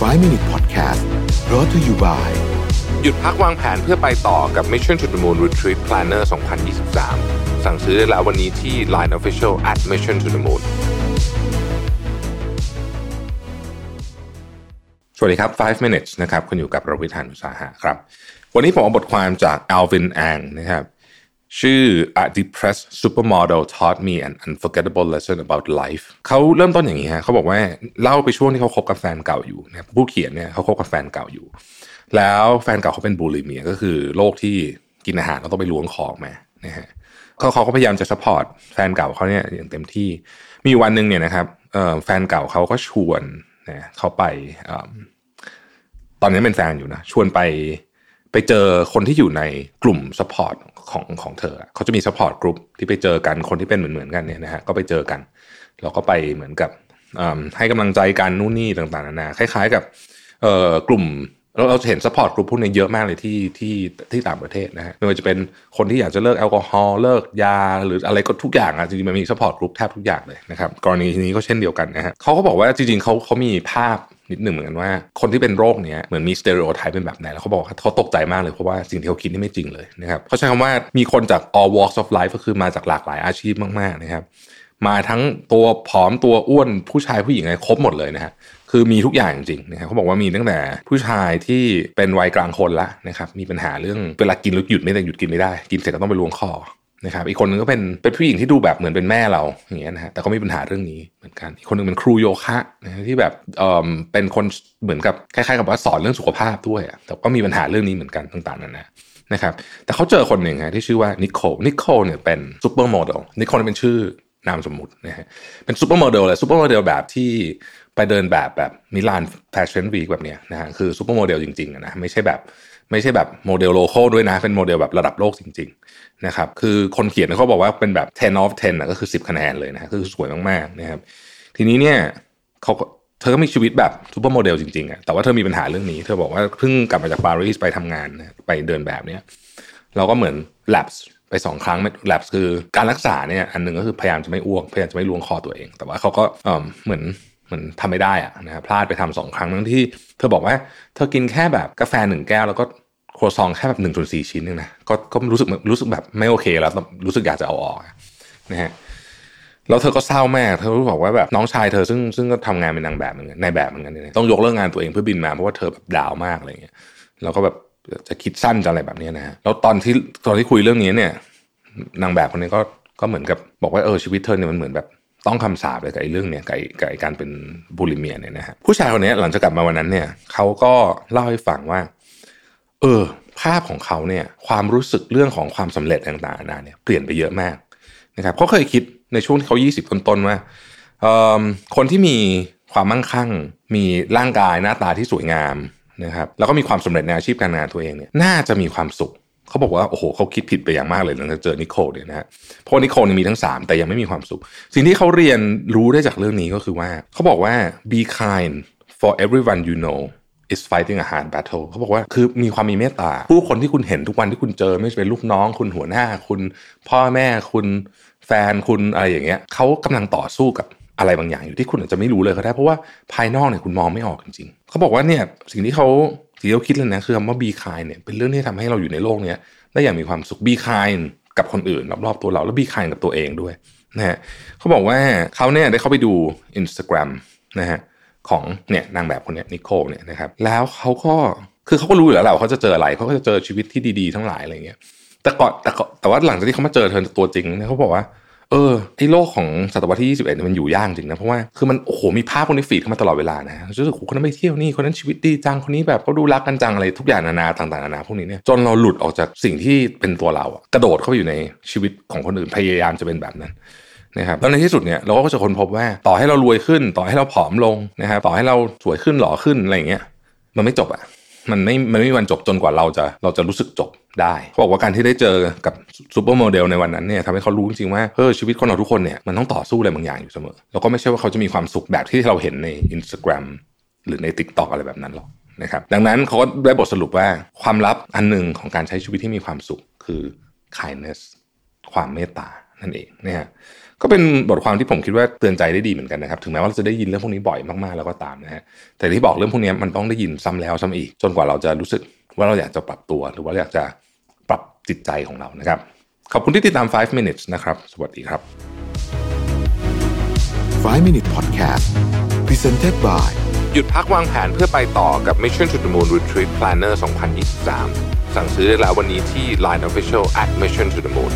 5 Minute Podcast brought to you by หยุดพักวางแผนเพื่อไปต่อกับ Mission to the Moon Retreat Planner 2023 สั่งซื้อได้แล้ววันนี้ที่ Line Official at Mission to the Moon สวัสดีครับ 5 minutes นะครับ คุณอยู่กับรวิทานอุตสาหะครับ วันนี้ผมเอาบทความจาก Alvin Ang นะครับ ชื่อ A Depressed Supermodel Taught Me an Unforgettable Lesson About Life เขาเริ่มต้นอย่างนี้ฮะเขาบอกว่าเล่าไปช่วงที่เขาคบกับแฟนเก่าอยู่นะผู้เขียนเนี่ยเขาคบกับแฟนเก่าอยู่ แล้วแฟนเก่าเขาเป็น bulimia ก็คือโรคที่กินอาหารแล้วต้องไปล้วงของมานะฮะเขาเขาก็พยายามจะ support แฟนเก่าเขาเนี่ยอย่างเต็มที่มีวันหนึ่งเนี่ยนะครับแฟนเก่าเขาก็ชวนนะเขาไปอตอนนี้เป็นแฟนอยู่นะชวนไป ไปเจอคนที่อยู่ในกลุ่ม support ของของเธอ เขาจะมี support กลุ่มที่ไปเจอกันคนที่เป็นเหมือนเหมือนๆกันเนี่ยนะฮะก็ไปเจอกันแล้วก็ไปเหมือนกับให้กำลังใจกันนู่นนี่ต่างๆนานาคล้าย ๆ กับกลุ่มเราเราจะเห็น support กลุ่มพวกนี้เยอะมากเลยที่ที่ที่ต่างประเทศนะฮะไม่ว่าจะเป็นคนที่อยากจะเลิกแอลกอฮอล์เลิกยา หรืออะไรก็ทุกอย่างอะจริงๆมันมี support กลุ่มแทบทุกอย่างเลยนะครับกรณีนี้ก็เช่นเดียวกันนะฮะเขาก็บอกว่าจริงๆเขาเขามีภาพ นิดหนึ่งเหมือนกันว่า คนที่เป็นโรคเนี้ยเหมือนมี stereotype เป็นแบบไหนแล้วเขาบอกเขาตกใจมากเลยเพราะว่าสิ่งที่เขาคิดนี่ไม่จริงเลยนะครับเขาใช้คำว่ามีคนจาก all walks of life ก็คือมาจากหลากหลายอาชีพมากๆนะครับมาทั้งตัวผอมตัวอ้วนผู้ชายผู้หญิงอะไรครบหมดเลยนะฮะคือมีทุกอย่างจริงๆนะครับเขาบอกว่ามีตั้งแต่ผู้ชายที่เป็นวัยกลางคนละนะครับมีปัญหาเรื่องเวลากินแล้วหยุดไม่ได้หยุดกินไม่ได้ กินเสร็จก็ต้องไปล้วงคอ นะครับอีกคนนึงก็เป็นเป็นผู้หญิงที่ดูแบบเหมือนเป็นแม่เราอย่างเงี้ยนะฮะแต่ก็มีปัญหาเรื่องนี้เหมือนกันอีกคนนึงเป็นครูโยคะนะฮะที่แบบเอ่อเป็นคนเหมือนกับคล้ายๆกับว่าสอนเรื่องสุขภาพด้วยอะแต่ก็มีปัญหาเรื่องนี้เหมือนกันต่างๆนานานะครับแต่เขาเจอคนหนึ่งฮะที่ชื่อว่านิโคลนิโคลเนี่ยเป็น supermodel นิโคลเป็นชื่อนามสมมุตินะฮะเป็น supermodel เลย supermodel แบบที่ ไปเดินแบบแบบมิลาน Fashion Week แบบเนี้ยนะฮะคือ supermodel จริงๆนะไม่ใช่แบบไม่ใช่แบบ model local ด้วยนะ เป็นโมเดลแบบระดับโลกจริงๆนะครับคือคนเขียนเขาบอกว่าเป็นแบบ 10 of 10นะก็คือ 10 คะแนนเลยนะคือสวยมากๆนะครับทีนี้เนี่ยเขาก็เธอก็มีชีวิตแบบ supermodel จริงๆอะแต่ว่าเธอมีปัญหาเรื่องนี้ เธอบอกว่าเพิ่งกลับมาจากปารีสไปทำงานไปเดินแบบเนี้ยเราก็เหมือน lapse ไปสองครั้ง lapse คือการรักษาเนี่ยอันหนึ่งก็คือพยายามจะไม่อ้วกพยายามจะไม่ลวงคอตัวเอง แต่ว่าเขาก็เออเหมือน มือนทำไม่ได้อะนะครับพลาดไปทำสองครั้งทั้งที่เธอบอกว่า เธอกินแค่แบบกาแฟหนึ่งแก้วแล้วก็โครซองแค่แบบหนึ่งส่วนสี่ชิ้นนึงนะก็ก็รู้สึกรู้สึกแบบไม่โอเคแล้วรู้สึกอยากจะเอาออกนะฮะแล้วเธอก็เศร้ามากเธอรู้บอกว่าแบบน้องชายเธอซึ่งซึ่งก็ทำงานเป็นนางแบบเหมือนกันในแบบเหมือนกันเนี่ยต้องยกเลิกงานตัวเองเพื่อบินมาเพราะว่าเธอแบบดาวมากอะไรเงี้ยแล้วก็แบบจะคิดสั้นจะอะไรแบบนี้นะฮะแล้วตอนที่ตอนที่คุยเรื่องนี้เนี่ย นางแบบคนนี้ก็ก็เหมือนกับบอกว่าเออชีวิตเธอเนี่ยมันเหมือนแบบ ต้องคำสาปเลยกับไอ้เรื่องเนี่ยกับกับไอ้การเป็นบูลิเมียเนี่ยนะฮะผู้ชายคนนี้หลังจากกลับมาวันนั้นเนี่ยเขาก็เล่าให้ฟังว่า เออ ภาพของเขาเนี่ย ความรู้สึกเรื่องของความสำเร็จต่างๆนานาเนี่ยเปลี่ยนไปเยอะมากนะครับเขาเคยคิดในช่วงที่เขา 20 ต้นๆว่าเอ่อคนที่มีความมั่งคั่ง มีร่างกายหน้าตาที่สวยงามนะครับ แล้วก็มีความสำเร็จในอาชีพการงานตัวเองเนี่ย น่าจะมีความสุข เขาบอกว่าโอ้โหเขาคิดผิดไปอย่างมากเลยหลังจากเจอนิโคลเนี่ยนะฮะเพราะนิโคลเนี่ยมีทั้ง 3 แต่ยังไม่มีความสุข สิ่งที่เขาเรียนรู้ได้จากเรื่องนี้ก็คือว่าเขาบอกว่า be kind for everyone you know is fighting a hard battle เขาบอกว่าคือมีความมีเมตตา ผู้คนที่คุณเห็นทุกวันที่คุณเจอไม่ว่าจะเป็นลูกน้อง คุณหัวหน้า คุณพ่อแม่คุณแฟนคุณอะไรอย่างเงี้ยเขากำลังต่อสู้กับ อะไรบางอย่างอยู่ที่คุณอาจจะไม่รู้เลยก็ได้ เพราะว่าภายนอกเนี่ยคุณมองไม่ออกจริงๆเขาบอกว่าเนี่ยสิ่งที่เขาสิ่งที่เขาคิดเลยนะคือคำว่า be kind เนี่ยเป็นเรื่องที่ทำให้เราอยู่ในโลกเนี้ยได้อย่างมีความสุข be kind กับคนอื่นรอบๆตัวเราแล้ว be kind กับตัวเองด้วยนะฮะเขาบอกว่าเขาเนี่ยได้เข้าไปดู Instagram นะฮะของเนี่ยนางแบบคนเนี้ยนิโคลเนี่ยนะครับแล้วเขาก็คือเขาก็รู้อยู่แล้วแหละเขาจะเจออะไรเขาก็จะเจอชีวิตที่ดีๆทั้งหลายอะไรเงี้ยแต่ก่อนแต่ก่อนแต่ว่าหลังจากที่เขามาเจอเธอตัวจริงเนี่ยเขาบอกว่า เออไอ้โลกของศตวรรษที่ 21เนี่ยมันอยู่ยากจริงนะเพราะว่าคือมันโอ้โหมีภาพพวกนี้ฟีดเข้ามาตลอดเวลานะรู้สึกโอ้คนนั้นไปเที่ยวนี่คนนั้นชีวิตดีจังคนนี้แบบเขาดูรักกันจังอะไรทุกอย่างนานาต่างๆนานาพวกนี้เนี่ยจนเราหลุดออกจากสิ่งที่เป็นตัวเราอะกระโดดเข้าไปอยู่ในชีวิตของคนอื่นพยายามจะเป็นแบบนั้นนะครับแล้วในที่สุดเนี่ยเราก็จะค้นพบว่าต่อให้เรารวยขึ้น ต่อให้เราผอมลงนะครับต่อให้เราสวยขึ้นหล่อขึ้นอะไรอย่างเงี้ยมันไม่จบอะมันไม่มันไม่มีวันจบจนกว่าเราจะเราจะรู้สึกจบได้เขาบอกว่าการที่ได้เจอกับ ซูเปอร์โมเดลในวันนั้นเนี่ยทำให้เขารู้จริงๆว่าเออชีวิตคนเราทุกคนเนี่ยมันต้องต่อสู้อะไรบางอย่างอยู่เสมอ แล้วก็ไม่ใช่ว่าเขาจะมีความสุขแบบที่เราเห็นใน Instagram หรือใน Tik t o อกอะไรแบบนั้นหรอกนะครับดังนั้นเขาก็ได้บทสรุปว่าความลับอันหนึ่งของการใช้ชีวิตที่มีความสุขคือ kindness ความเมตตานั่นเองนะฮะก็เป็นบทความที่ผมคิดว่าเตือนใจได้ดีเหมือนกันนะครับ ถึงแม้ว่าเราจะได้ยินเรื่องพวกนี้บ่อยมากๆแล้วก็ตามนะฮะแต่ที่บอกเรื่องพวกนี้มันต้องได้ยินซ้ำแล้วซ้ำอีก จนกว่าเราจะรู้สึกว่าเราอยากจะปรับตัว หรือว่าอยากจะ จิตใจของเรานะครับ ขอบคุณที่ติดตาม 5 minutes นะครับ สวัสดีครับ 5 Minute Podcast Presented by หยุดพักวางแผนเพื่อไปต่อกับ Mission to the Moon Retreat Planner 2023 สั่งซื้อได้แล้ววันนี้ที่ Line Official at Mission to the Moon